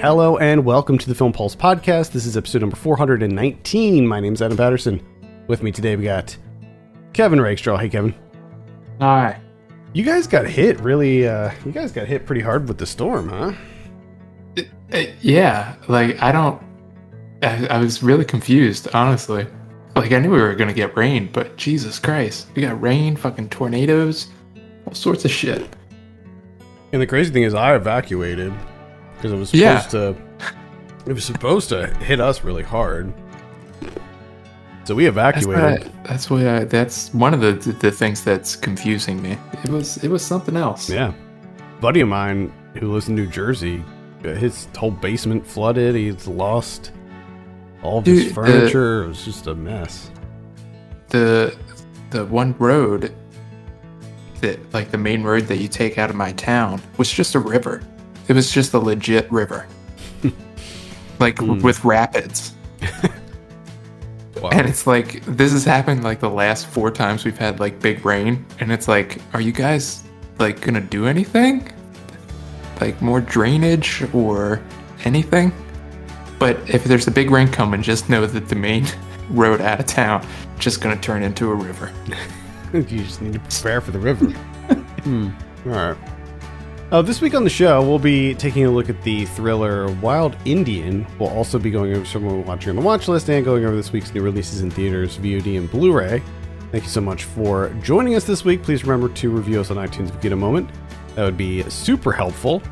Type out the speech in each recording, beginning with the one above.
Hello and welcome to the Film Pulse podcast. This is episode number 419. My name's Adam Patterson. With me today we got Kevin Rakestraw. Hey, Kevin. Hi. You guys got hit really, uh, you guys got hit pretty hard with the storm, huh? Uh, yeah, like I don't. I, I was really confused, honestly. Like I knew we were gonna get rain, but Jesus Christ, we got rain, fucking tornadoes, all sorts of shit. And the crazy thing is, I evacuated because it was supposed Yeah. to. It was supposed to hit us really hard. So we That's evacuated. I, that's what. I, that's one of the the things that's confusing me. It was it was something else. Yeah. Buddy of mine who lives in New Jersey, uh, his whole basement flooded. He's lost all of his Dude, the- furniture. it was just a mess. The the one road that like the main road that you take out of my town was just a river. It was just a legit river. like Hmm. with rapids. Wow. And it's like this has happened like the last four times we've had like big rain, and it's like, are you guys like gonna do anything? Like more drainage or anything? But if there's a big rain coming, just know that the main road out of town just gonna turn into a river. you just need to prepare for the river. hmm. All right. Uh, this week on the show, we'll be taking a look at the thriller Wild Indian. We'll also be going over some we're watching on the watch list and going over this week's new releases in theaters, VOD, and Blu ray. Thank you so much for joining us this week. Please remember to review us on iTunes if you get a moment. That would be super helpful.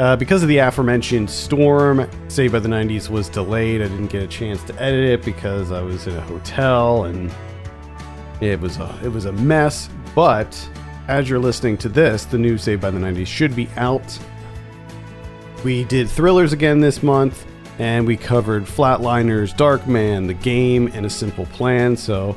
Uh, because of the aforementioned storm, Saved by the 90s was delayed. I didn't get a chance to edit it because I was in a hotel and it was a it was a mess, but as you're listening to this, the new Saved by the 90s should be out. We did thrillers again this month, and we covered Flatliners, Darkman, The Game, and A Simple Plan. So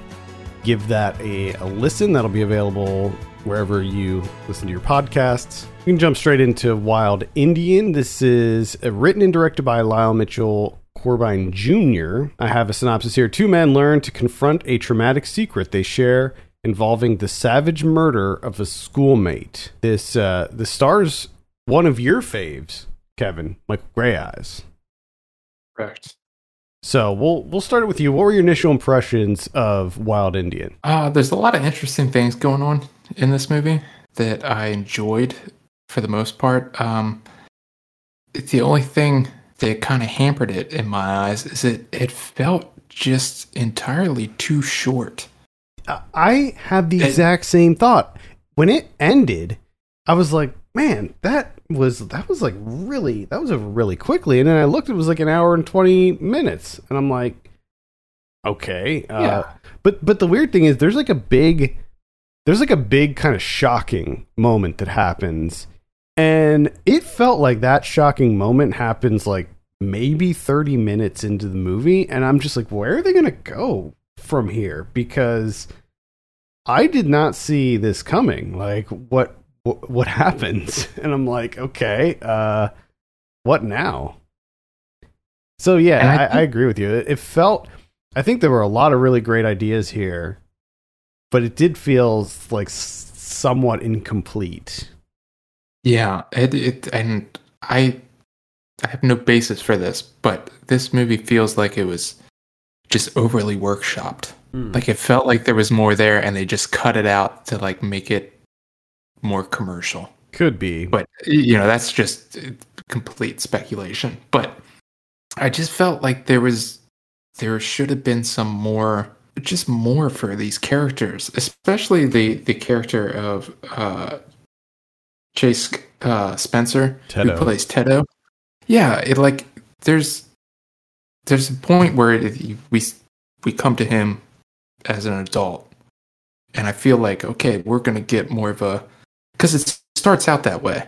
give that a, a listen. That'll be available wherever you listen to your podcasts. You can jump straight into Wild Indian. This is uh, written and directed by Lyle Mitchell Corbine Jr. I have a synopsis here. Two men learn to confront a traumatic secret they share involving the savage murder of a schoolmate. This uh, the stars one of your faves, Kevin, Michael Greyeyes. Correct. So we'll we'll start with you. What were your initial impressions of Wild Indian? Uh, there's a lot of interesting things going on in this movie that I enjoyed for the most part. Um, it's the only thing that kind of hampered it in my eyes is it it felt just entirely too short. I- have the exact same thought. When it ended, I was like, man, that was that was like really that was over really quickly. And then I looked, it was like an hour and twenty minutes, and I'm like, okay, uh, Yeah. But but the weird thing is, there's like a big, there's like a big kind of shocking moment that happens, and it felt like that shocking moment happens like maybe 30 minutes into the movie, and I'm just like, where are they gonna go from here? Because I did not see this coming. Like what what, what happens? And I'm like, okay, uh, what now? So yeah, I I, I, agree with you. It, it felt. I think there were a lot of really great ideas here, but it did feel like s- somewhat incomplete. Yeah, it, it and I I have no basis for this, but this movie feels like it was just overly workshopped. Like it felt like there was more there and they just cut it out to like make it more commercial. Could be, But you know, that's just uh, complete speculation. But I just felt like there was there should have been some more just more for these characters, especially the the character of uh Chaske uh Spencer Tedo. who plays Tedo. Yeah, it like there's there's a point where it, we we come to him as an adult, and I feel like okay, we're gonna get more of a because it starts out that way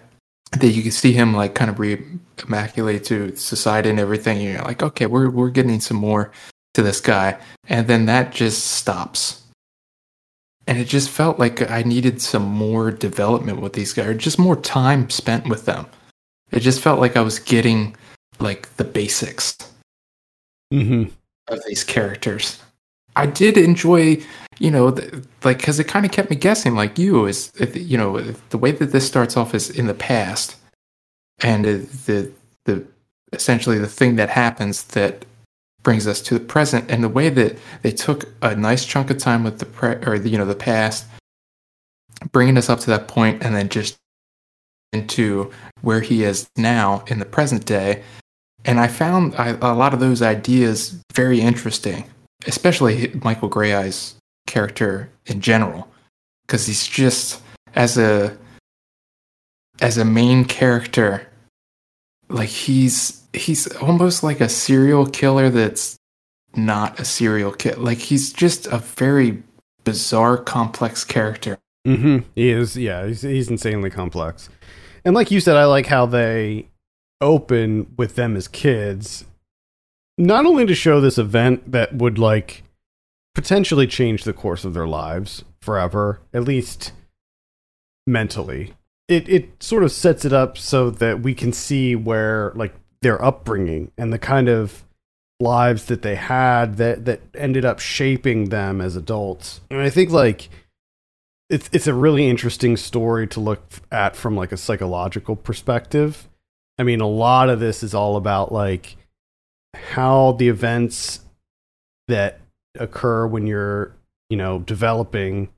that you can see him like kind of re immaculate to society and everything. And you're like, okay, we're we're getting some more to this guy, and then that just stops. And it just felt like I needed some more development with these guys, or just more time spent with them. It just felt like I was getting like the basics hmm of these characters. I did enjoy, you know, the, like because it kind of kept me guessing. Like you is, you know, the way that this starts off is in the past, and the the essentially the thing that happens that brings us to the present and the way that they took a nice chunk of time with the pre- or the, you know the past bringing us up to that point and then just into where he is now in the present day and i found I, a lot of those ideas very interesting especially Michael Greyeyes's character in general because he's just as a as a main character like he's he's almost like a serial killer that's not a serial killer like he's just a very bizarre complex character Mm-hmm. He is, yeah, he's, he's insanely complex. And like you said, I like how they open with them as kids, not only to show this event that would like potentially change the course of their lives forever, at least mentally. It it sort of sets it up so that we can see where like their upbringing and the kind of lives that they had that that ended up shaping them as adults. And I think like it's it's a really interesting story to look at from like a psychological perspective. I mean, a lot of this is all about like how the events that occur when you're, you know, developing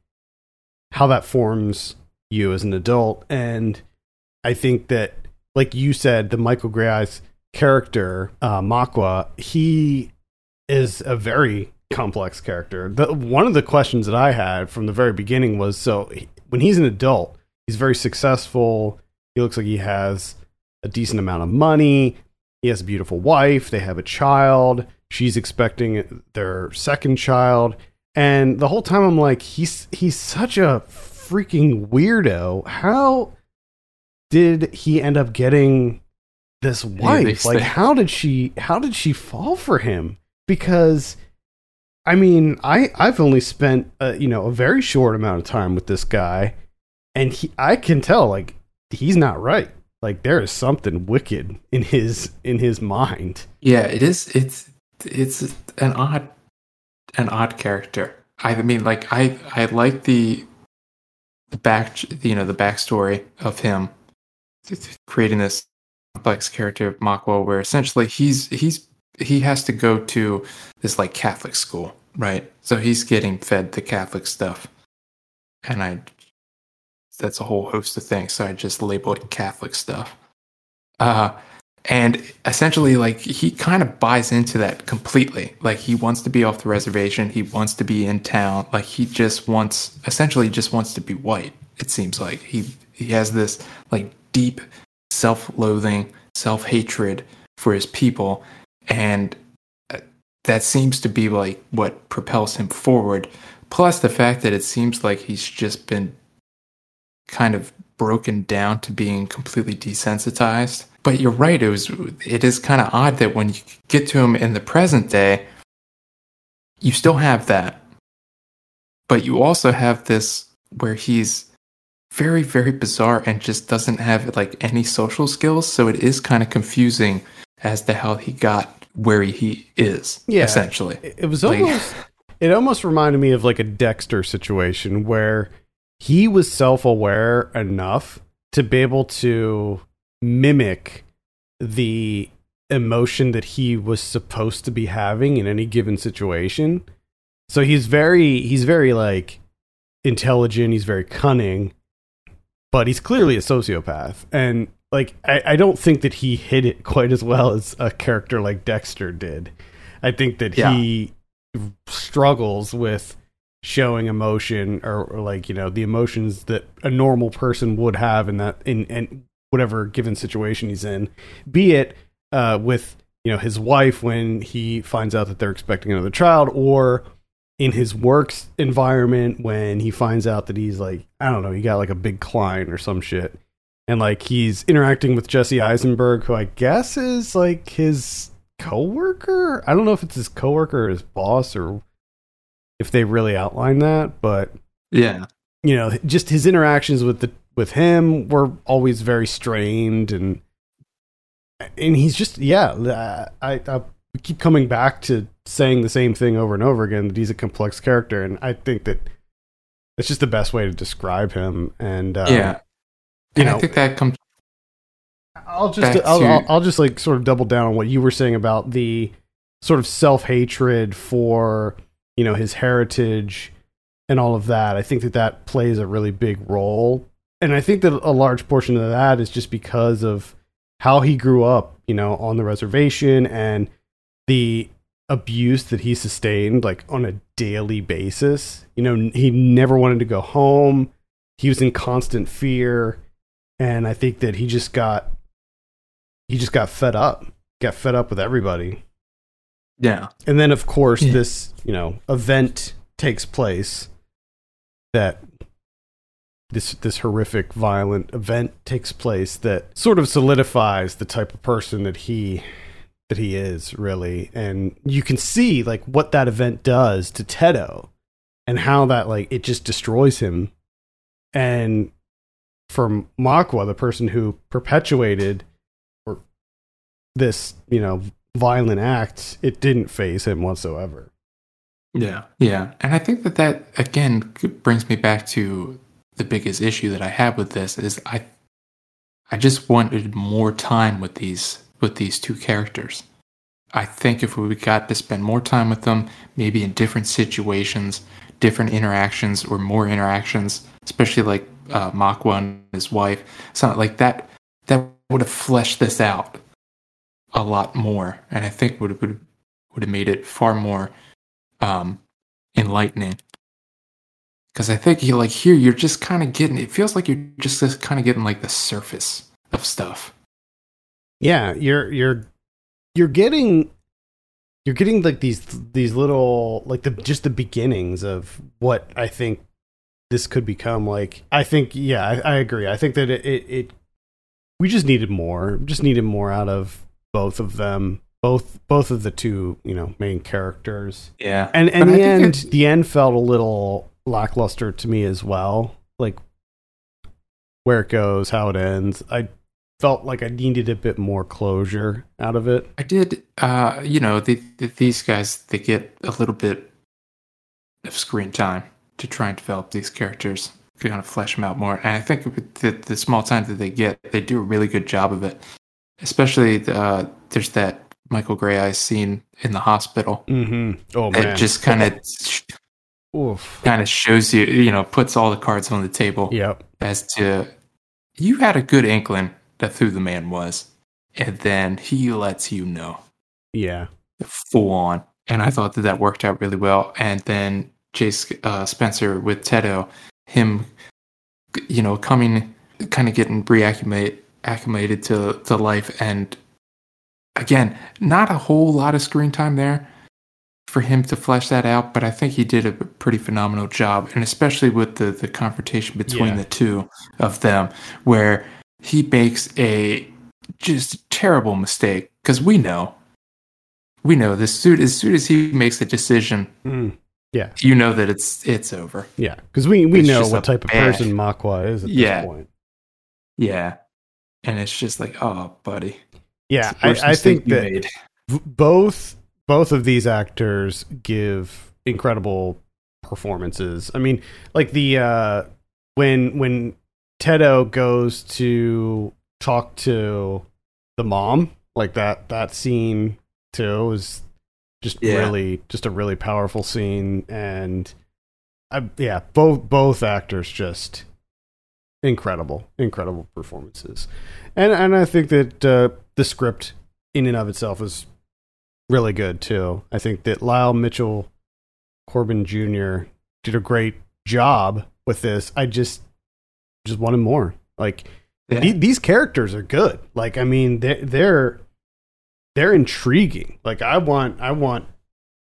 how that forms you as an adult and I think that like you said the Michael Gray's character uh Makwa, he is a very complex character. The, one of the questions that I had from the very beginning was so when he's an adult, he's very successful. He looks like he has a decent amount of money. He has a beautiful wife. They have a child. She's expecting their second child. And the whole time I'm like, he's he's such a freaking weirdo. How did he end up getting this wife? Yeah, like how did she how did she fall for him? Because I mean, I I've only spent uh, you know a very short amount of time with this guy, and he I can tell like he's not right. Like there is something wicked in his in his mind. Yeah, it is. It's it's an odd an odd character. I mean, like I I like the the back you know the backstory of him creating this complex character of Makwa, where essentially he's he's he has to go to this like Catholic school Right. So he's getting fed the Catholic stuff. And I that's a whole host of things. So I just label it Catholic stuff. Uh and essentially like he kind of buys into that completely. Like he wants to be off the reservation, he wants to be in town, like he just wants essentially just wants to be white. It seems like he he has this like deep self-loathing, self-hatred for his people and that seems to be like what propels him forward. Plus the fact that it seems like he's just been kind of broken down to being completely desensitized. But you're right, it was it is kind of odd that when you get to him in the present day, you still have that. But you also have this where he's very, very bizarre and just doesn't have like any social skills. So it is kind of confusing as to how he got where he is. Yeah, essentially, it was almost. Like, it almost reminded me of like a Dexter situation where he was self-aware enough to be able to mimic the emotion that he was supposed to be having in any given situation. So he's very he's very like intelligent, he's very cunning, but he's clearly a sociopath. And like I, I don't think that he hid it quite as well as a character like Dexter did. I think that yeah. he struggles with showing emotion or, or, like you know the emotions that a normal person would have in that in, in whatever given situation he's in be it uh, with you know his wife when he finds out that they're expecting another child or in his works environment when he finds out that he's like i don't know he got like a big client or some shit and like he's interacting with Jesse Eisenberg, who I guess is like his coworker. I don't know if it's his coworker or his boss or if they really outline that, but yeah, you know, just his interactions with the with him were always very strained and and he's just yeah, I, I keep coming back to saying the same thing over and over again that he's a complex character, and I think that it's just the best way to describe him. And uh, yeah, you know, I think that comes. I'll just I'll, I'll, I'll just like sort of double down on what you were saying about the sort of self hatred for you know his heritage and all of that. I think that that plays a really big role, and I think that a large portion of that is just because of how he grew up, you know, on the reservation and the abuse that he sustained like on a daily basis. You know, he never wanted to go home. He was in constant fear and I think that he just got he just got fed up. Got fed up with everybody. Yeah. And then of course Yeah. this, you know, event takes place that this this horrific violent event takes place that sort of solidifies the type of person that he that he is really and you can see like what that event does to Tedo and how that like it just destroys him and for Makwa the person who perpetuated or this you know violent act it didn't phase him whatsoever Yeah. Yeah. And I think that that again brings me back to the biggest issue that I have with this is I I just wanted more time with these with these two characters. I think if we got to spend more time with them, maybe in different situations, different interactions or more interactions, especially like uh, Makwa and his wife, something like that, that would have fleshed this out a lot more, and I think would would would have made it far more um, enlightening. Because I think you like here, you're just kind of getting. It feels like you're just kind of getting like the surface of stuff. yeah you're you're you're getting you're getting like these these little like the just the beginnings of what i think this could become like i think yeah i, I agree i think that it, it it we just needed more just needed more out of both of them both both of the two you know main characters Yeah, and and But the end it- the end felt a little lackluster to me as well like where it goes how it ends i felt like i needed a bit more closure out of it I did. Uh, you know, the, the, these guys they get a little bit of screen time to try and develop these characters, kind of flesh them out more. And I think with the, the small time that they get, they do a really good job of it. Especially, the, uh, there's that Michael Greyeyes scene in the hospital. mm-hmm oh man It just kind of kind of shows you, you know, puts all the cards on the table yep as to you had a good inkling that who the man was, and then he lets you know yeah full on. And I thought that that worked out really well. And then Chaske uh, Spencer with Tedo, him, you know, coming, kind of getting reacclimate acclimated to to life, and again, not a whole lot of screen time there for him to flesh that out. But I think he did a pretty phenomenal job, and especially with the the confrontation between Yeah. the two of them, where he makes a just terrible mistake because we know we know this suit as soon as he makes a decision Mm. yeah you know that it's it's over yeah because we we It's know what type of bad- person makwa is at Yeah. this point yeah and it's just like oh buddy yeah It's the worst i, I think that made. both both of these actors give incredible performances. I mean, like the uh when when Tedo goes to talk to the mom, like that that scene too is just Yeah. really just a really powerful scene and I, yeah, both both actors just incredible, incredible performances. And and I think that uh, the script in and of itself is really good too. I think that Lyle Mitchell Corbine Jr. did a great job with this. I just just wanted more. Like Yeah. the- these characters are good. Like I mean, they they're they're intriguing. Like I want I want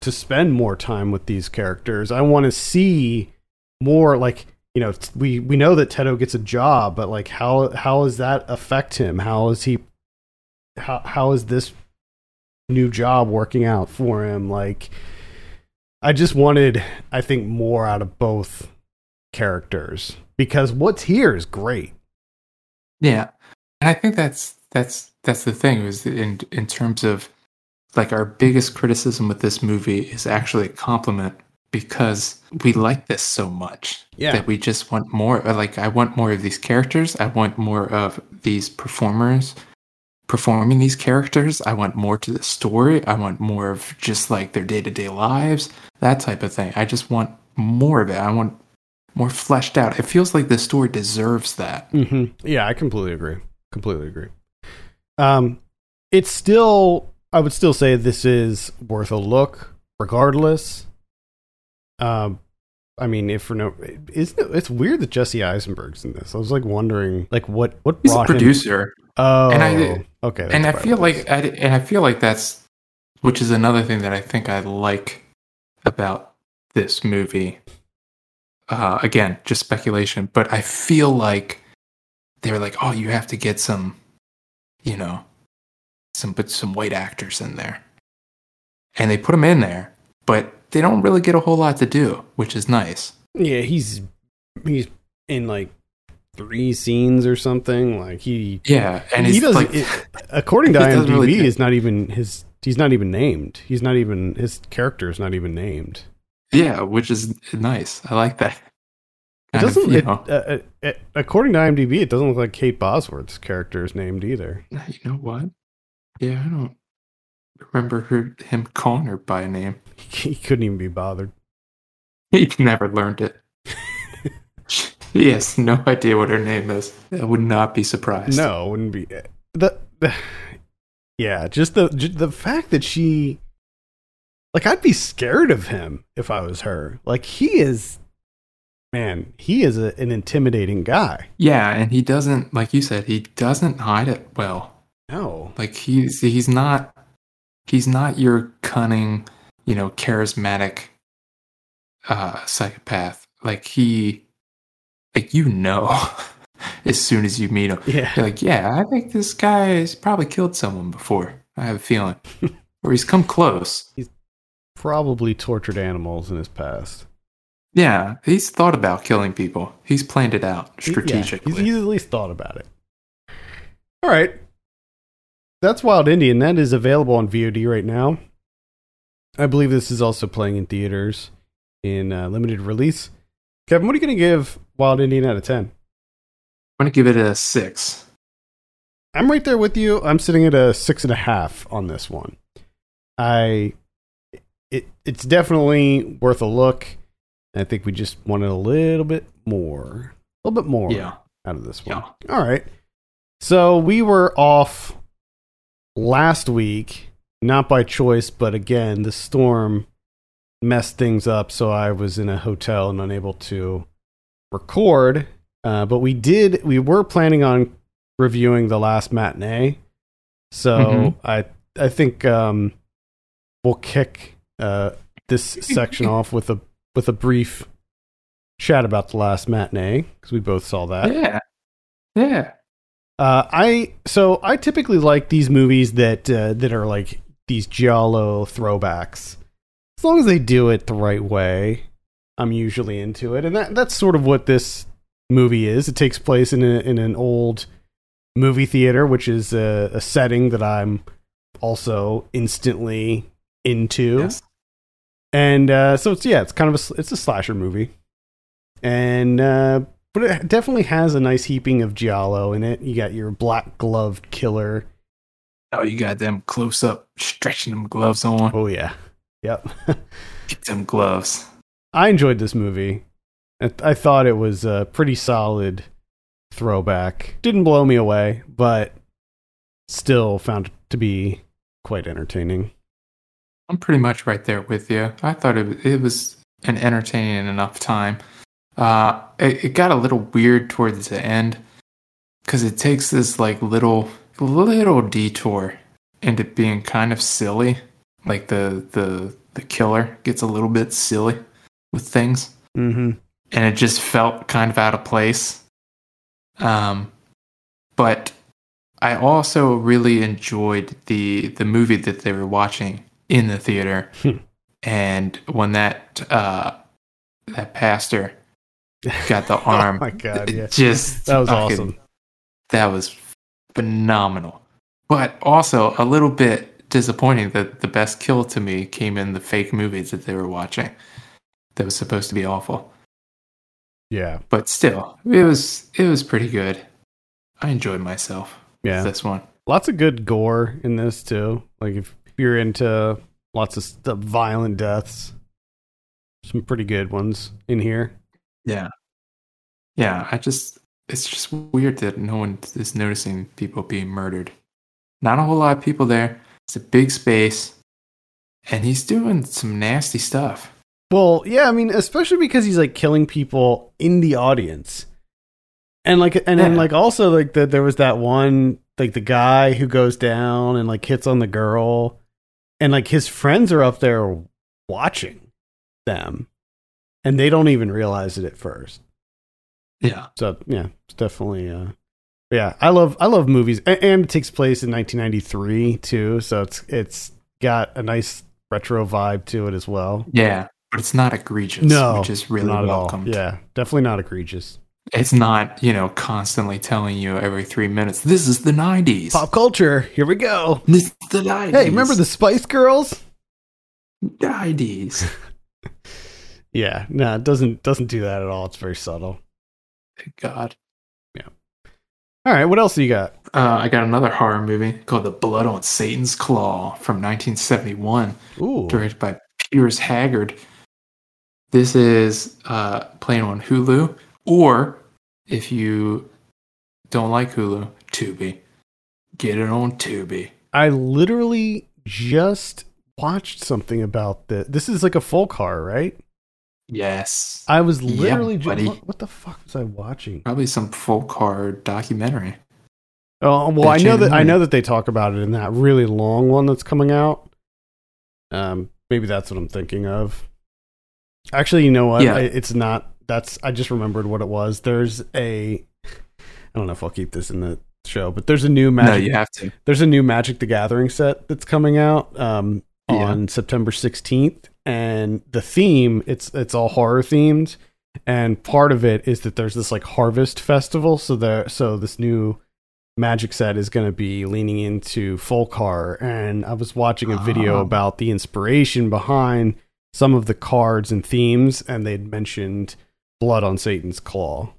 to spend more time with these characters. I want to see more like you know we we know that Tedo gets a job, but like how how does that affect him? How is he how how is this new job working out for him? Like I just wanted I think more out of both characters because what's here is great. Yeah, and I think that's that's that's the thing is in in terms of like our biggest criticism with this movie is actually a compliment because we like this so much Yeah. that we just want more. uh, Like I want more of these characters. I want more of these performers performing these characters. I want more to the story. I want more of just like their day to day lives, that type of thing. I just want more of it. I want more fleshed out. It feels like the story deserves that. Mm-hmm. Yeah, I completely agree. Completely agree. Um, it's still, I would still say this is worth a look, regardless. Um, I mean, if for no, isn't it, it's weird that Jesse Eisenberg's in this. I was like wondering, like what what He's a brought him. producer. Oh, And I- okay, and I feel like I, and I feel like that's which is another thing that I think I like about this movie. Uh, again, just speculation, but I feel like they were like, "Oh, you have to get some, you know, some put some white actors in there," and they put them in there, but they don't really get a whole lot to do, which is nice. yeah, he's he's in like three scenes or something. Like he Yeah, and he he's doesn't. like, it- according to IMDb, really is not even his. He's not even named. He's not even his character is not even named. yeah, which is nice. I like that. It doesn't. you it, uh, uh, uh, according to IMDb, it doesn't look like Kate Bosworth's character is named either. You know what? Yeah, I don't remember her him calling her by name. He couldn't even be bothered. He never learned it. he has no idea what her name is. I would not be surprised. No, it wouldn't be uh, the, the yeah. Just the the fact that she like I'd be scared of him if I was her. Like he is, man. He is a, an intimidating guy. Yeah, and he doesn't like you said, he doesn't hide it well. No, Like he's he's not he's not your cunning, you know, charismatic uh psychopath. Like he like you know as soon as you meet him. yeah, You're like, yeah, I think this guy has probably killed someone before. I have a feeling. or he's come close. He's probably tortured animals in his past. Yeah, he's thought about killing people. He's planned it out He- yeah, strategically. he's, he's at least thought about it. All right. That's Wild Indian. That is available on VOD right now. I believe this is also playing in theaters in uh, limited release. Kevin, what are you going to give Wild Indian out of 10? I'm going to give it a six. I'm right there with you. I'm sitting at a six and a half on this one. I, it, it's definitely worth a look. I think we just wanted a little bit more, a little bit more Yeah. out of this one. Yeah. All right. So we were off last week, not by choice, but again, the storm messed things up. So I was in a hotel and unable to record. Uh, but we did, we were planning on reviewing the last matinee. So Mhm. I, I think um, we'll kick uh, this section off with a with a brief chat about the last matinee because we both saw that. Yeah. Yeah. Uh, I so I typically like these movies that uh, that are like these giallo throwbacks. As long as they do it the right way, I'm usually into it, and that that's sort of what this movie is. It takes place in a, in an old movie theater, which is a, a setting that I'm also instantly into Yes. and uh, so it's yeah, it's kind of a it's a slasher movie, and uh, but it definitely has a nice heaping of giallo in it. You got your black gloved killer. Oh, you got them close up, stretching them gloves on. Oh yeah, yep. Get them gloves. I enjoyed this movie. I, thought it was a pretty solid throwback. Didn't blow me away, but still found it to be quite entertaining. I'm pretty much right there with you. I thought it, it was an entertaining enough time. Uh, it, it got a little weird towards the end because it takes this like little little detour into being kind of silly. Like the the the killer gets a little bit silly with things. Mm-hmm. and it just felt kind of out of place. Um, but I also really enjoyed the the movie that they were watching in the theater, Hmm. and when that uh, that pastor got the arm, oh my god, yeah, just that was awesome. That was phenomenal, but also a little bit disappointing that the best kill to me came in the fake movies that they were watching. That was supposed to be awful Yeah, but still, it was it was pretty good. I enjoyed myself yeah. this one. Lots of good gore in this too. Like if you're into lots of st- violent deaths, some pretty good ones in here. Yeah. Yeah, I just it's just weird that no one is noticing people being murdered. Not a whole lot of people there. It's a big space. And he's doing some nasty stuff. Well, yeah, I mean, especially because he's like killing people in the audience, and like, and then Yeah. like also like that there was that one like the guy who goes down and like hits on the girl, and like his friends are up there watching them, and they don't even realize it at first. Yeah. So yeah, it's definitely uh, yeah. I love I love movies, and, and it takes place in 1993 too, so it's it's got a nice retro vibe to it as well. Yeah. But it's not egregious, No, which is really not welcome. at all. Yeah, definitely not egregious. It's not, you know, constantly telling you every three minutes, this is the 90s. Pop culture. Here we go. This is the 90s. Hey, remember the Spice Girls? 90s? Yeah, no, it doesn't doesn't do that at all. It's very subtle. Thank God. Yeah. All right, what else do you got? Uh, I got another horror movie called The Blood on Satan's Claw from 1971. Ooh, directed by Piers Haggard. This is uh, playing on Hulu, or if you don't like Hulu, Tubi. Get it on Tubi. I literally just watched something about this. This is like a folk horror, right? Yes. I was Yeah, literally just what, what the fuck was I watching? Probably some folk horror documentary. Oh well, I know that I know that they talk about it in that really long one that's coming out. Um, maybe that's what I'm thinking of. Actually, you know what? Yeah. I, it's not. That's I just remembered what it was. There's a. I don't know if I'll keep this in the show, but there's a new magic. No, you have to. there's a new Magic the Gathering set that's coming out um, Yeah. on September 16th, and the theme it's it's all horror themed, and part of it is that there's this like harvest festival. So there, so this new Magic set is going to be leaning into folk horror, and I was watching a video Ah. about the inspiration behind some of the cards and themes, and they'd mentioned blood on Satan's claw.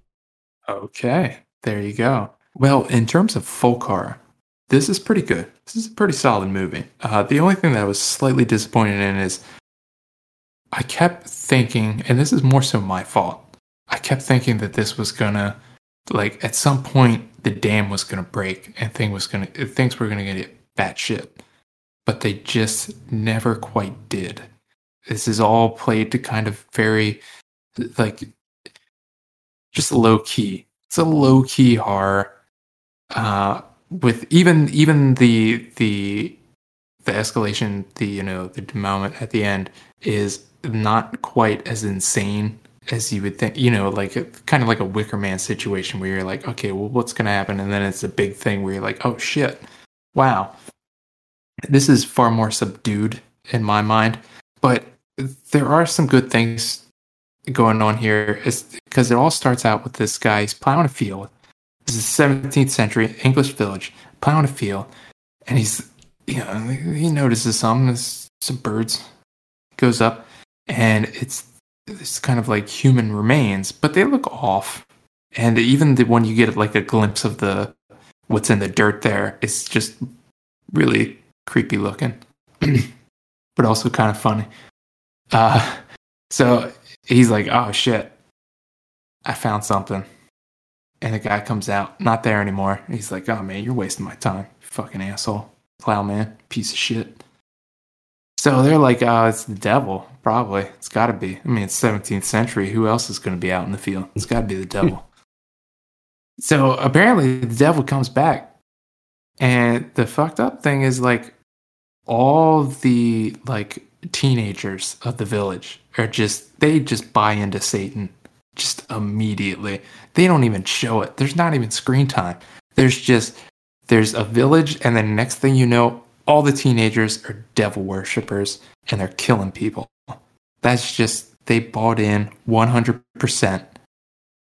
Okay, there you go. Well, in terms of folk horror, this is pretty good. This is a pretty solid movie. Uh, the only thing that I was slightly disappointed in is I kept thinking, and this is more so my fault. I kept thinking that this was gonna, like, at some point the dam was gonna break and thing was gonna things were gonna get batshit, but they just never quite did. This is all played to kind of very, like, just low key. It's a low key horror. Uh, with even even the the the escalation, the you know the moment at the end is not quite as insane as you would think. You know, like kind of like a Wicker Man situation where you're like, okay, well, what's gonna happen? And then it's a big thing where you're like, oh shit, wow. This is far more subdued in my mind, but there are some good things going on here because it all starts out with this guy plowing a field. This is 17th century English village, plowing a field, and he's you know he notices something. Some birds. Goes up, and it's it's kind of like human remains, but they look off. And even the, when you get like a glimpse of the what's in the dirt there, it's just really creepy looking, but also kind of funny. Uh, so he's like, "Oh shit, I found something." And the guy comes out, not there anymore. He's like, "Oh man, you're wasting my time, fucking asshole, clown plowman, piece of shit." So they're like, "Oh, it's the devil, probably. It's got to be. I mean, it's 17th century. Who else is going to be out in the field? It's got to be the devil." so apparently, the devil comes back, and the fucked up thing is like all the like teenagers of the village are just they just buy into Satan just immediately. They don't even show it. There's not even screen time. There's just there's a village and then next thing you know all the teenagers are devil worshippers and they're killing people. That's just they bought in 100%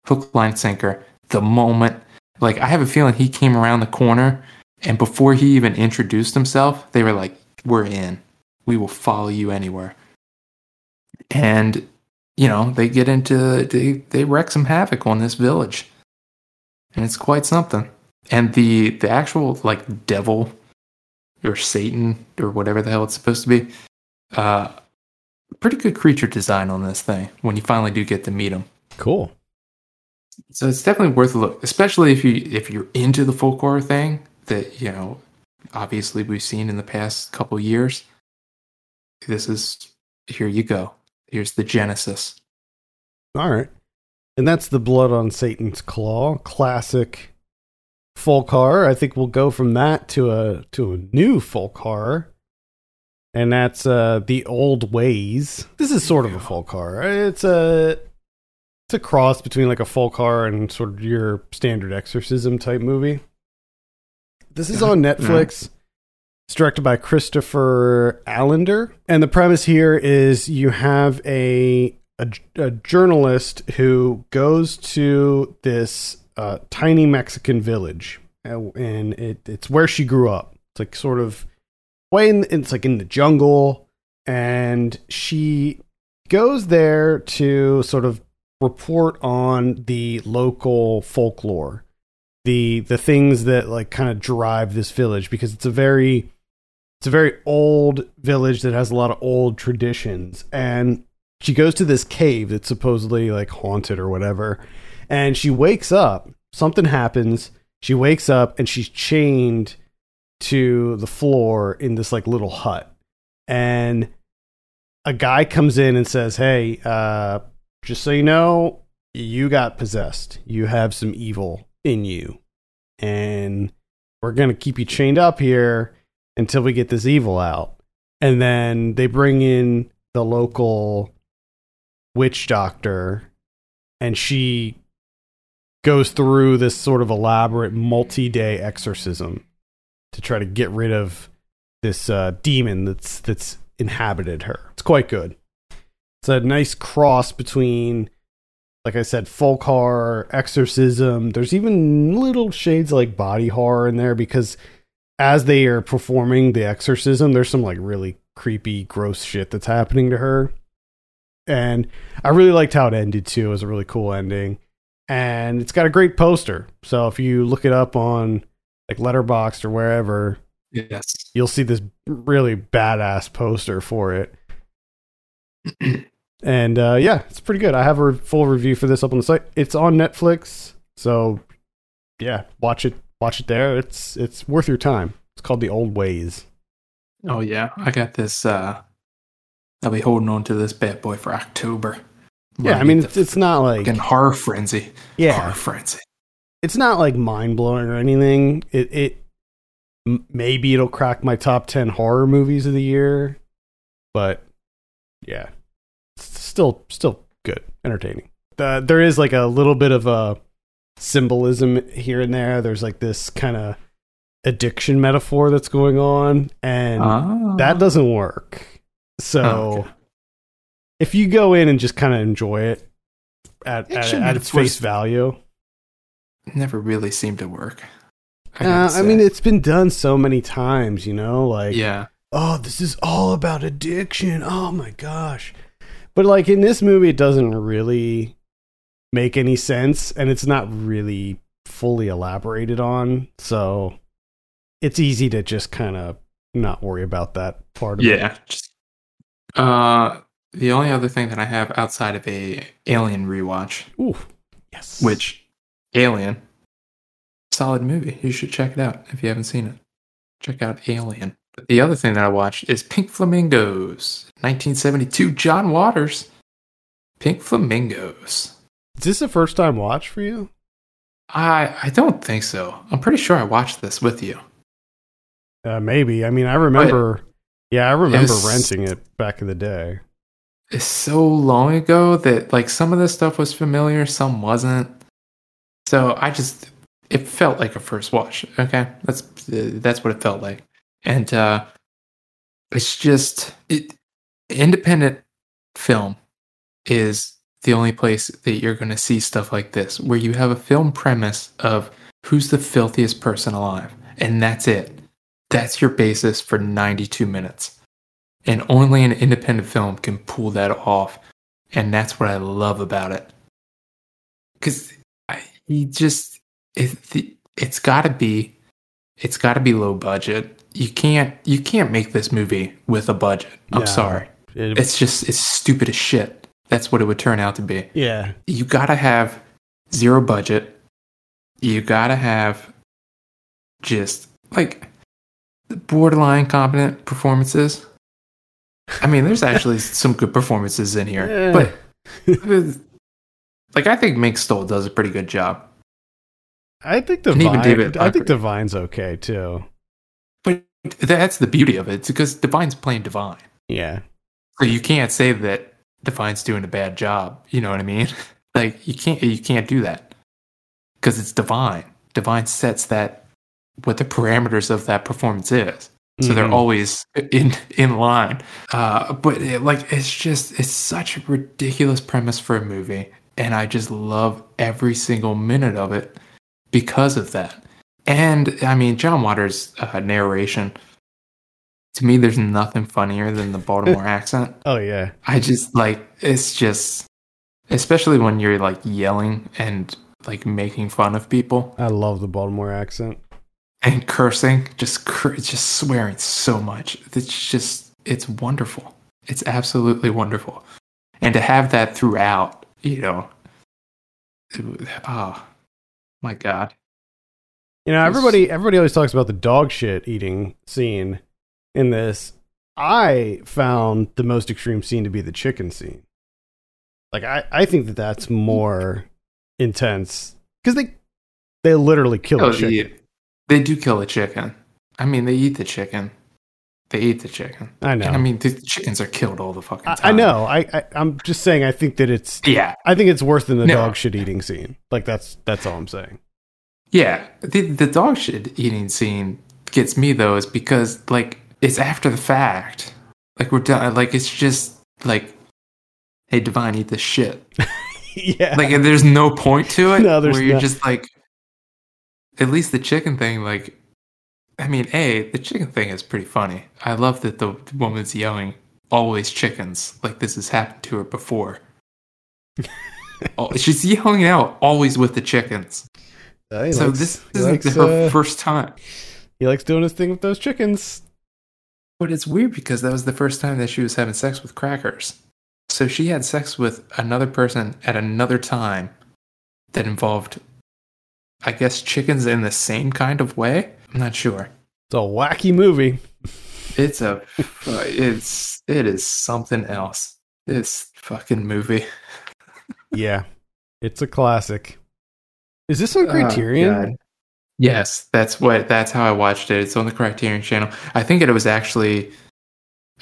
hook line sinker the moment like I have a feeling he came around the corner and before he even introduced himself they were like we're in. We will follow you anywhere. And you know, they get into they they wreck some havoc on this village. And it's quite something. and the the actual like devil or Satan or whatever the hell it's supposed to be. Uh, pretty good creature design on this thing when you finally do get to meet them. Cool. So it's definitely worth a look, especially if you if you're into the folk horror thing that you know, obviously we've seen in the past couple years. This is here you go. Here's the genesis. All right. And that's the Blood on Satan's Claw, classic folk horror. I think we'll go from that to a to a new folk horror. And that's uh The Old Ways. This is sort of a folk horror. It's a it's a cross between like a folk horror and sort of your standard exorcism type movie. This is on Netflix. It's directed by Christopher Alender, and the premise here is you have a a, a journalist who goes to this uh, tiny Mexican village, and it, it's where she grew up. It's like sort of way in it's like in the jungle, and she goes there to sort of report on the local folklore the the things that like kind of drive this village because it's a very it's a very old village that has a lot of old traditions and she goes to this cave that's supposedly like haunted or whatever and she wakes up something happens she wakes up and she's chained to the floor in this like little hut. And a guy comes in and says hey uh just so you know you got possessed. You have some evil in you. And we're going to keep you chained up here until we get this evil out. And then they bring in the local witch doctor, and she goes through this sort of elaborate multi day exorcism to try to get rid of this uh, demon that's that's inhabited her. It's quite good. It's a nice cross between like I said, folk horror, exorcism. There's even little shades like body horror in there because as they are performing the exorcism, there's some like really creepy, gross shit that's happening to her. And I really liked how it ended too. It was a really cool ending. And it's got a great poster. So if you look it up on like Letterboxd or wherever, yes, you'll see this really badass poster for it. And uh, yeah, it's pretty good. I have a full review for this up on the site. It's on Netflix, so yeah, watch it. Watch it there. It's it's worth your time. It's called The Old Ways. Oh yeah, I got this. uh I'll be holding on to this bad boy for October. Yeah, I mean it's, it's not like fucking horror frenzy. Yeah, horror frenzy. It's not like mind blowing or anything. It it maybe it'll crack my top ten horror movies of the year, but yeah, still still good, entertaining. Uh, there is like a little bit of a symbolism here and there. There's like this kind of addiction metaphor that's going on, and Ah. that doesn't work. So Oh, okay. if you go in and just kind of enjoy it at at, at its face value, never really seemed to work. I uh, I mean, it's been done so many times, you know, like yeah, oh, this is all about addiction. Oh my gosh. But like in this movie, it doesn't really make any sense and it's not really fully elaborated on. So it's easy to just kind of not worry about that part of it. yeah. Uh, the only other thing that I have outside of a Alien rewatch, Ooh, yes. which Alien, solid movie. You should check it out if you haven't seen it. Check out Alien. But the other thing that I watched is Pink Flamingos, 1972. John Waters. Pink Flamingos. is this a first time watch for you? I I don't think so. I'm pretty sure I watched this with you. Uh, maybe. I mean, I remember. Yeah, I remember was- renting it back in the day. It's so long ago that like some of this stuff was familiar, some wasn't. So I just it felt like a first watch. Okay, that's that's what it felt like, and uh it's just it independent film is the only place that you're going to see stuff like this where you have a film premise of who's the filthiest person alive and that's it. That's your basis for 92 minutes. And only an independent film can pull that off and that's what i love about it. Because he just it, it's got to be it's got to be low budget. You can't you can't make this movie with a budget. I'm No. sorry. It- It's just it's stupid as shit. That's what it would turn out to be. yeah. You got to have zero budget. You got to have just like borderline competent performances. I mean, there's actually some good performances in here, Eh. but like I think Mink Stole does a pretty good job. I think And even Divine. David I think Ackroyd. Divine's okay too. But that's the beauty of it. It's because Divine's playing Divine. Yeah. So you can't say that Divine's doing a bad job. You know what I mean? Like you can't you can't do that because it's Divine. Divine sets that what the parameters of that performance is. So they're Mhm. always in in line. Uh, but it, like it's just it's such a ridiculous premise for a movie, and I just love every single minute of it because of that. And I mean, John Waters' uh, narration. To me, there's nothing funnier than the Baltimore accent. Oh yeah. I just like it's just especially when you're like yelling and like making fun of people I love the Baltimore accent. and cursing, just cur- just swearing so much. It's just it's wonderful. It's absolutely wonderful. And to have that throughout, you know, it- oh my god. You know, everybody everybody always talks about the dog shit eating scene in this. I found the most extreme scene to be the chicken scene. Like I, I think that that's more intense because they they literally kill Oh, the chicken. yeah. They do kill the chicken. I mean, they eat the chicken. They eat the chicken. I know. I mean, the chickens are killed all the fucking time. I know. I, I I'm just saying. I think that it's Yeah, I think it's worse than the No. dog shit eating scene. Like that's that's all I'm saying. Yeah, the the dog shit eating scene gets me though, is because like it's after the fact. Like we're done. Like it's just like, hey, Divine, eat this shit. yeah. Like there's no point to it. No, there's where you're not. just like, at least the chicken thing. Like, I mean, a the chicken thing is pretty funny. I love that the woman's yelling always chickens. Like this has happened to her before. oh, she's yelling out always with the chickens. Uh, so likes- this isn't likes, her uh, first time. he likes doing his thing with those chickens. But it's weird because that was the first time that she was having sex with crackers. So she had sex with another person at another time that involved, I guess, chickens in the same kind of way. I'm not sure. It's a wacky movie. It's a, it's, it is something else. This fucking movie. Yeah, it's a classic. Is this on Oh, Criterion? Yes, that's what. That's how I watched it. It's on the Criterion channel. I think it was actually.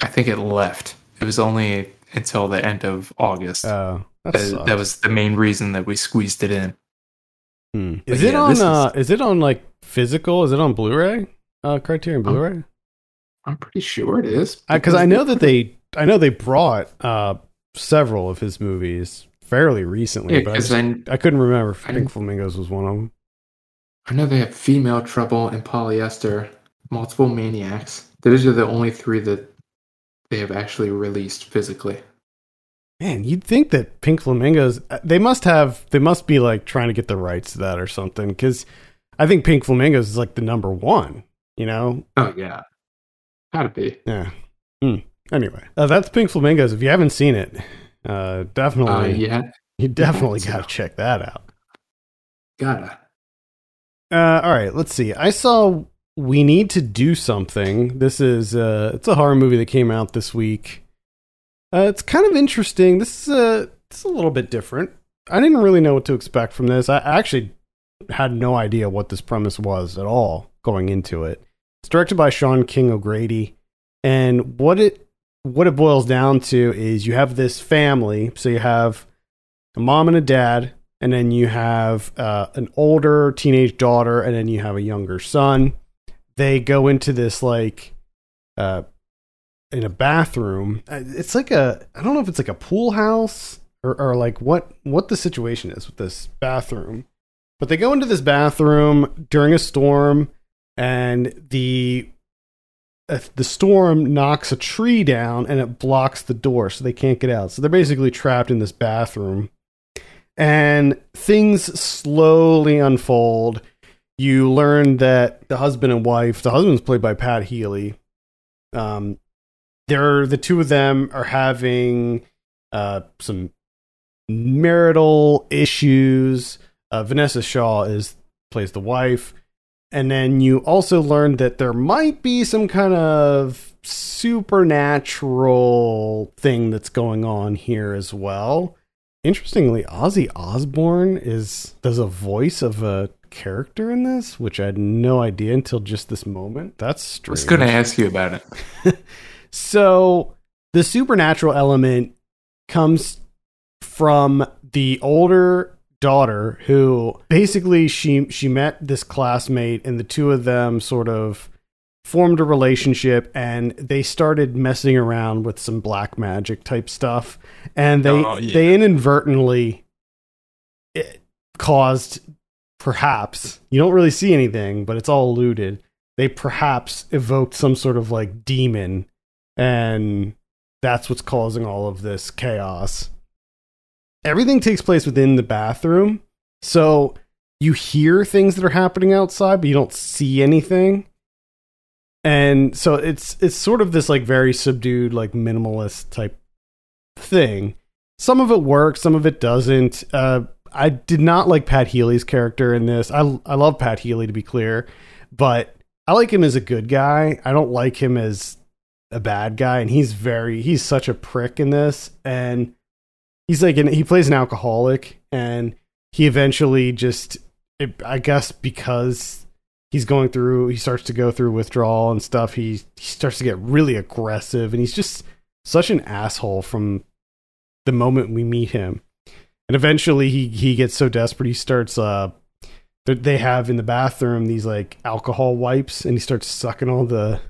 I think it left. It was only until the end of August. Oh, that, that, that was the main reason that we squeezed it in. Hmm. but Is it yeah, on? this is- uh, is it on like physical? Is it on Blu-ray? Uh, Criterion Blu-ray? I'm pretty sure it is Because I know that they, I know they brought uh several of his movies fairly recently, Yeah, but I, just- I, I couldn't remember if I think Flamingos was one of them. I know they have female trouble and polyester, multiple maniacs. Those are the only three that they have actually released physically. Man, you'd think that Pink Flamingos, uh, they must have, they must be like trying to get the rights to that or something. Because I think Pink Flamingos is like the number one. You know, Oh yeah, gotta be. Yeah. Hmm. Anyway, uh, that's Pink Flamingos. If you haven't seen it, uh, definitely, Uh, yeah, you definitely so. got to check that out. gotta. Uh, all right, let's see. I saw We Need to Do Something. This is uh, it's a horror movie that came out this week. Uh, it's kind of interesting. This is uh, it's a little bit different. I didn't really know what to expect from this. I actually had no idea what this premise was at all going into it. It's directed by Sean King O'Grady, and what it what it boils down to is you have this family. So you have a mom and a dad, and then you have uh, an older teenage daughter, and then you have a younger son. They go into this like uh, in a bathroom. Uh, It's like a I don't know if it's like a pool house or, or like what what the situation is with this bathroom. But they go into this bathroom during a storm, and the uh, the storm knocks a tree down and it blocks the door, so they can't get out. So they're basically trapped in this bathroom, and things slowly unfold. you learn that the husband and wife, the husband's played by Pat Healy. Um, they're the two of them are having uh, some marital issues. Uh, Vanessa Shaw is plays the wife, and then you also learn that there might be some kind of supernatural thing that's going on here as well. Interestingly, Ozzy Osbourne is does a voice of a character in this, which I had no idea until just this moment. That's strange. I was going to ask you about it. So the supernatural element comes from the older daughter who basically she she met this classmate and the two of them sort of formed a relationship and they started messing around with some black magic type stuff and they Oh, yeah. they inadvertently it caused perhaps you don't really see anything but it's all alluded they perhaps evoked some sort of like demon and that's what's causing all of this chaos. Everything takes place within the bathroom. So you hear things that are happening outside but you don't see anything. And so it's it's sort of this like very subdued like minimalist type thing. Some of it works some of it doesn't. Uh i did not like pat healy's character in this. I i love pat healy to be clear but i like him as a good guy. I don't like him as a bad guy and he's very he's such a prick in this and he's like an, he plays an alcoholic and he eventually just it, i guess because he's going through he starts to go through withdrawal and stuff he he starts to get really aggressive and he's just such an asshole from the moment we meet him. And eventually he he gets so desperate he starts uh they- they have in the bathroom these like alcohol wipes and he starts sucking all the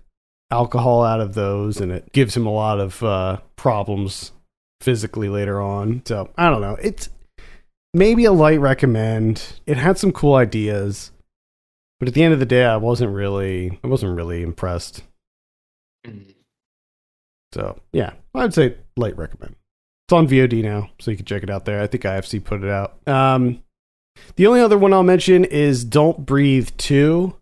alcohol out of those and it gives him a lot of uh problems physically later on. So i don't know. It's maybe a light recommend. It had some cool ideas but at the end of the day i wasn't really i wasn't really impressed. So yeah i'd say light recommend. It's on vod now so you can check it out there. I think ifc put it out. Um the only other one i'll mention is don't breathe 2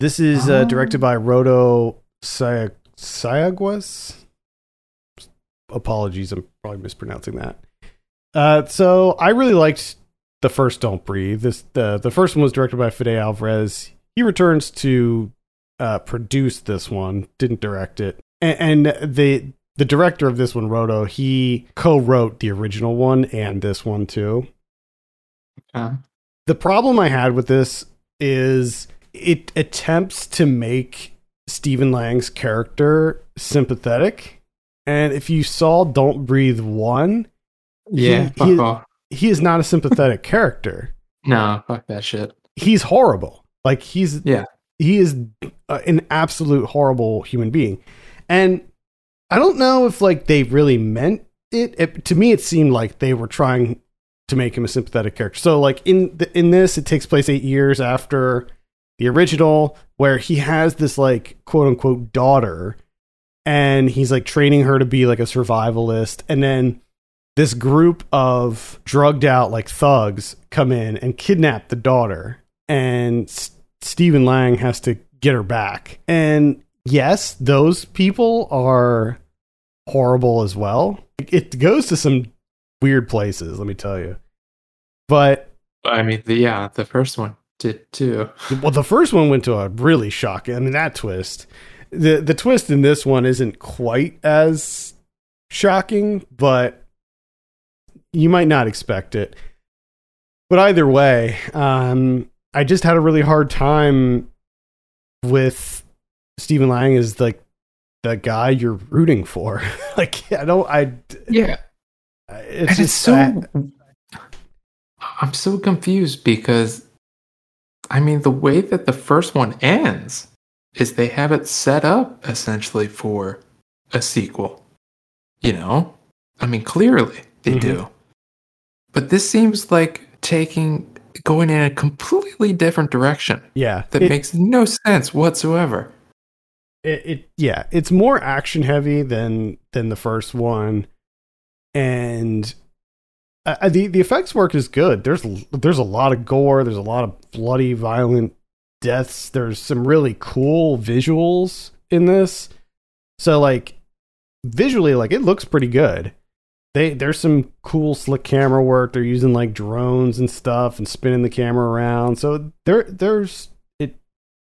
this is uh, Oh. directed by rodo Saya- sayagues apologies i'm probably mispronouncing that. Uh, so i really liked the first don't breathe. This the, the first one was directed by fede alvarez. He returns to uh, produce this one didn't direct it. And, and the the director of this one rodo he co-wrote the original one and this one too. Uh, the problem I had with this is it attempts to make Stephen Lang's character sympathetic. And if you saw Don't Breathe 1, yeah, He- he- he is not a sympathetic character. No, fuck that shit. He's horrible. Like he's Yeah. he is uh, an absolute horrible human being. And I don't know if like they really meant it. it to me it seemed like they were trying to make him a sympathetic character. So like in the, in this it takes place 8 years after the original where he has this like quote unquote daughter and he's like training her to be like a survivalist and then this group of drugged out like thugs come in and kidnap the daughter and S- Stephen Lang has to get her back. And yes, those people are horrible as well. It goes to some weird places, let me tell you. But I mean, the, yeah, the first one did too. well, the first one went to a really shocking. I mean, that twist. the The twist in this one isn't quite as shocking, but you might not expect it. But either way, um, I just had a really hard time with Stephen Lang as like the guy you're rooting for. like, I don't. I. Yeah, It's and just it's so. I- I'm so confused because, I mean, the way that the first one ends is they have it set up essentially for a sequel. You know, I mean, clearly they Mhm. do, but this seems like taking going in a completely different direction yeah, that it- makes no sense whatsoever. it, it yeah it's more action heavy than than the first one and uh, the the effects work is good. There's there's a lot of gore. There's a lot of bloody, violent deaths. There's some really cool visuals in this. So like visually, like it looks pretty good. They there's some cool slick camera work. They're using like drones and stuff and spinning the camera around. So there there's it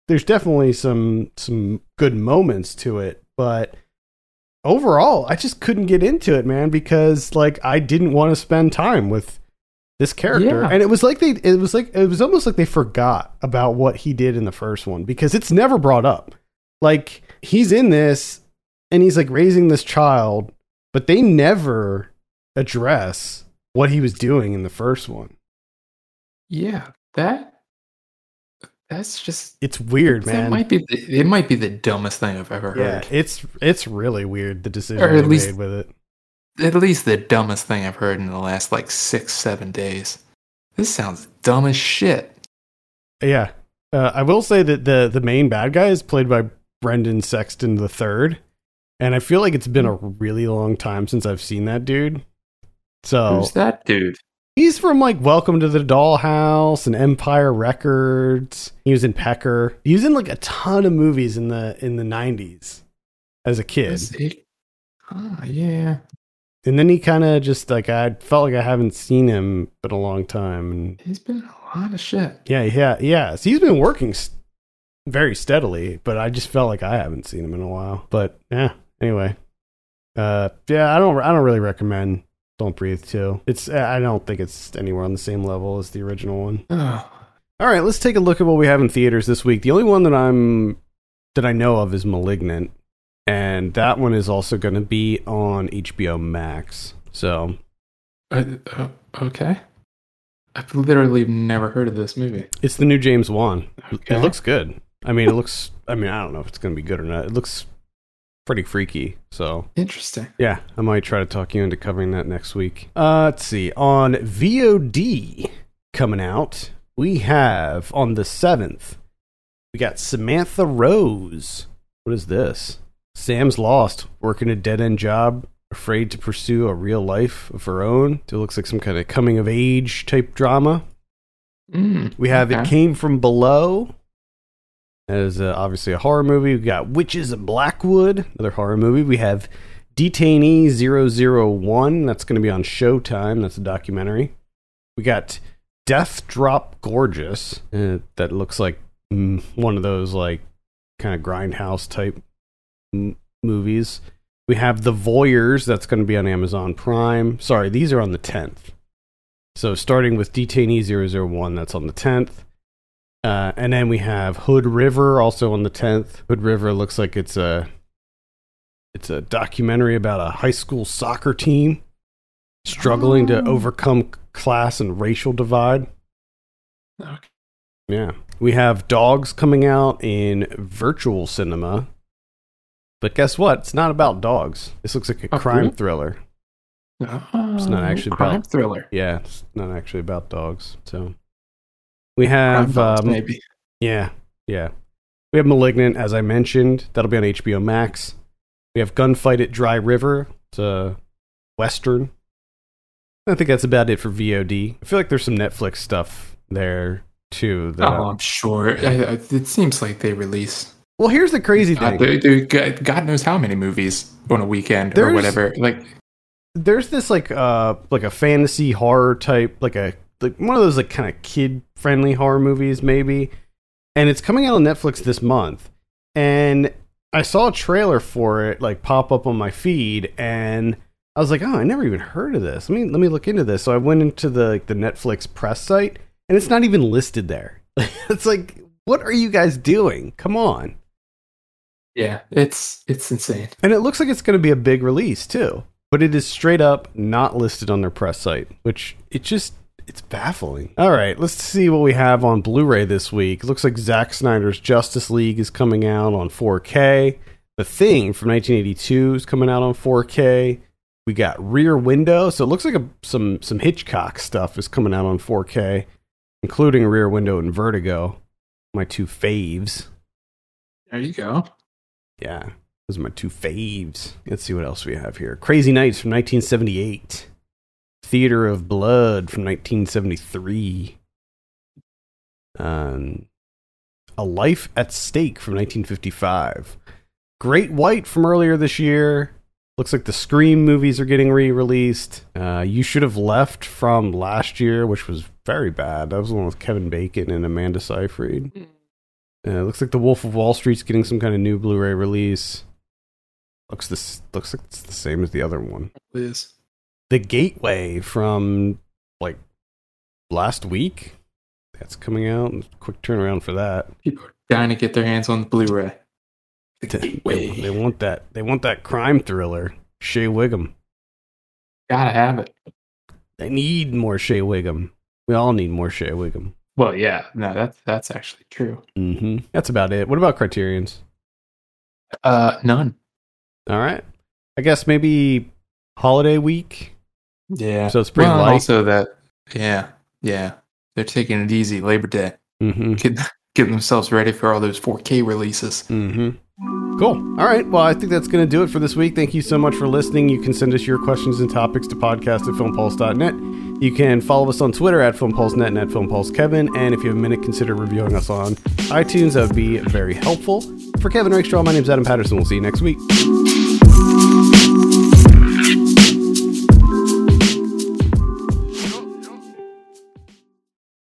there's definitely some some good moments to it, but overall, I just couldn't get into it, man, because like I didn't want to spend time with this character. Yeah. And it was like they it was like it was almost like they forgot about what he did in the first one because it's never brought up. Like he's in this and he's like raising this child, but they never address what he was doing in the first one. Yeah, that that's just It's weird, man. might be the, it might be the dumbest thing I've ever yeah, heard. it's it's really weird the decision Or at least- made with it. At least the dumbest thing I've heard in the last like six seven days. This sounds dumb as shit. Yeah. Uh, I will say that the the main bad guy is played by Brendan Sexton the third, and I feel like it's been a really long time since I've seen that dude. So Who's that dude? He's from like Welcome to the Dollhouse and Empire Records. He was in Pecker. He was in like a ton of movies in the in the nineties as a kid, Ah, yeah. and then he kind of just like I felt like I haven't seen him in a long time, and He's been a lot of shit. Yeah, yeah, yeah. So he's been working very steadily, but I just felt like I haven't seen him in a while. But yeah, anyway, uh, yeah, I don't, I don't really recommend Don't Breathe 2. It's, I don't think it's anywhere on the same level as the original one. All right, let's take a look at what we have in theaters this week. The only one that I'm that I know of is Malignant, and that one is also going to be on HBO Max. So uh, uh, okay. I've literally never heard of this movie. it's the new James Wan. Okay. It looks good. I mean, it looks. I mean, I don't know if it's going to be good or not. It looks pretty freaky. So interesting. yeah, I might try to talk you into covering that next week. Uh, let's see. On VOD coming out, we have on the seventh. We got Samantha Rose. What is this? Sam's lost, working a dead end job, afraid to pursue a real life of her own. It looks like some kind of coming of age type drama. Mm, We have It. Came From Below. That is uh, obviously a horror movie. We've got Witches of Blackwood, another horror movie. We have Detainee 001. That's going to be on Showtime. That's a documentary. We got Death Drop Gorgeous. Uh, that looks like mm, one of those, like, kind of grindhouse type m- movies. We have The Voyeurs. That's going to be on Amazon Prime. Sorry, these are on the 10th. So starting with Detainee 001, that's on the 10th. Uh, and then we have Hood River, also on the 10th. Hood River looks like it's a it's a documentary about a high school soccer team struggling to Oh. overcome class and racial divide. Okay. Yeah. We have Dogs coming out in virtual cinema. But guess what? It's not about dogs. This looks like a Oh, crime really? thriller. It's not actually crime about- thriller. Yeah, it's not actually about dogs. So we have um, maybe. Yeah, yeah. We have Malignant, as I mentioned. That'll be on HBO Max. We have Gunfight at Dry River. It's a Western. I think that's about it for VOD. I feel like there's some Netflix stuff there too. That Oh, I'm sure. I, I, it seems like they release. well, here's the crazy God, thing. they, they, God God knows how many movies on a weekend There's- or whatever. Like, There's this like uh like a fantasy horror type, like a like one of those like kind of kid friendly horror movies maybe, and it's coming out on Netflix this month. And I saw a trailer for it like pop up on my feed, and I was like, oh, I never even heard of this. Let me let me look into this. So I went into the like, the Netflix press site, and it's not even listed there. it's like, what are you guys doing? Come on. yeah, it's it's insane. And it looks like it's going to be a big release too. But it is straight up not listed on their press site, which it just it's baffling. All right, let's see what we have on Blu-ray this week. It looks like Zack Snyder's Justice League is coming out on 4K. The Thing from 1982 is coming out on 4K. We got Rear Window, so it looks like a, some some Hitchcock stuff is coming out on 4K, including Rear Window and Vertigo, my two faves. There you go. Yeah, those are my two faves. Let's see what else we have here. Crazy Nights from 1978. Theater of Blood from 1973. Um, A Life at Stake from 1955. Great White from earlier this year. Looks like the Scream movies are getting re-released. Uh, you should have left from last year, which was very bad. That was the one with Kevin Bacon and Amanda Seyfried. Uh, looks like the Wolf of Wall Street's getting some kind of new Blu-ray release. Looks this looks like it's the same as the other one. It is. The Gateway from like last week. That's coming out. Quick turnaround for that. People are dying to get their hands on the Blu-ray. The They, Gateway. they want that. They want that crime thriller. Shea Whigham. Gotta have it. They need more Shea Whigham. We all need more Shea Whigham. Well, yeah, no, that's that's actually true. hmm That's about it. What about Criterion's? Uh, none. All right. I guess maybe holiday week. Yeah. So it's pretty well, light. Also, that yeah, yeah, they're taking it easy. Labor Day, Mm-hmm. getting getting themselves ready for all those 4K releases. Mm-hmm. Cool. All right. Well, I think that's going to do it for this week. Thank you so much for listening. You can send us your questions and topics to podcast at filmpulse.net. You can follow us on Twitter at filmpulse.net and at filmpulsekevin. And if you have a minute, consider reviewing us on iTunes. That would be very helpful. For Kevin Rakestraw, my name is Adam Patterson. We'll see you next week.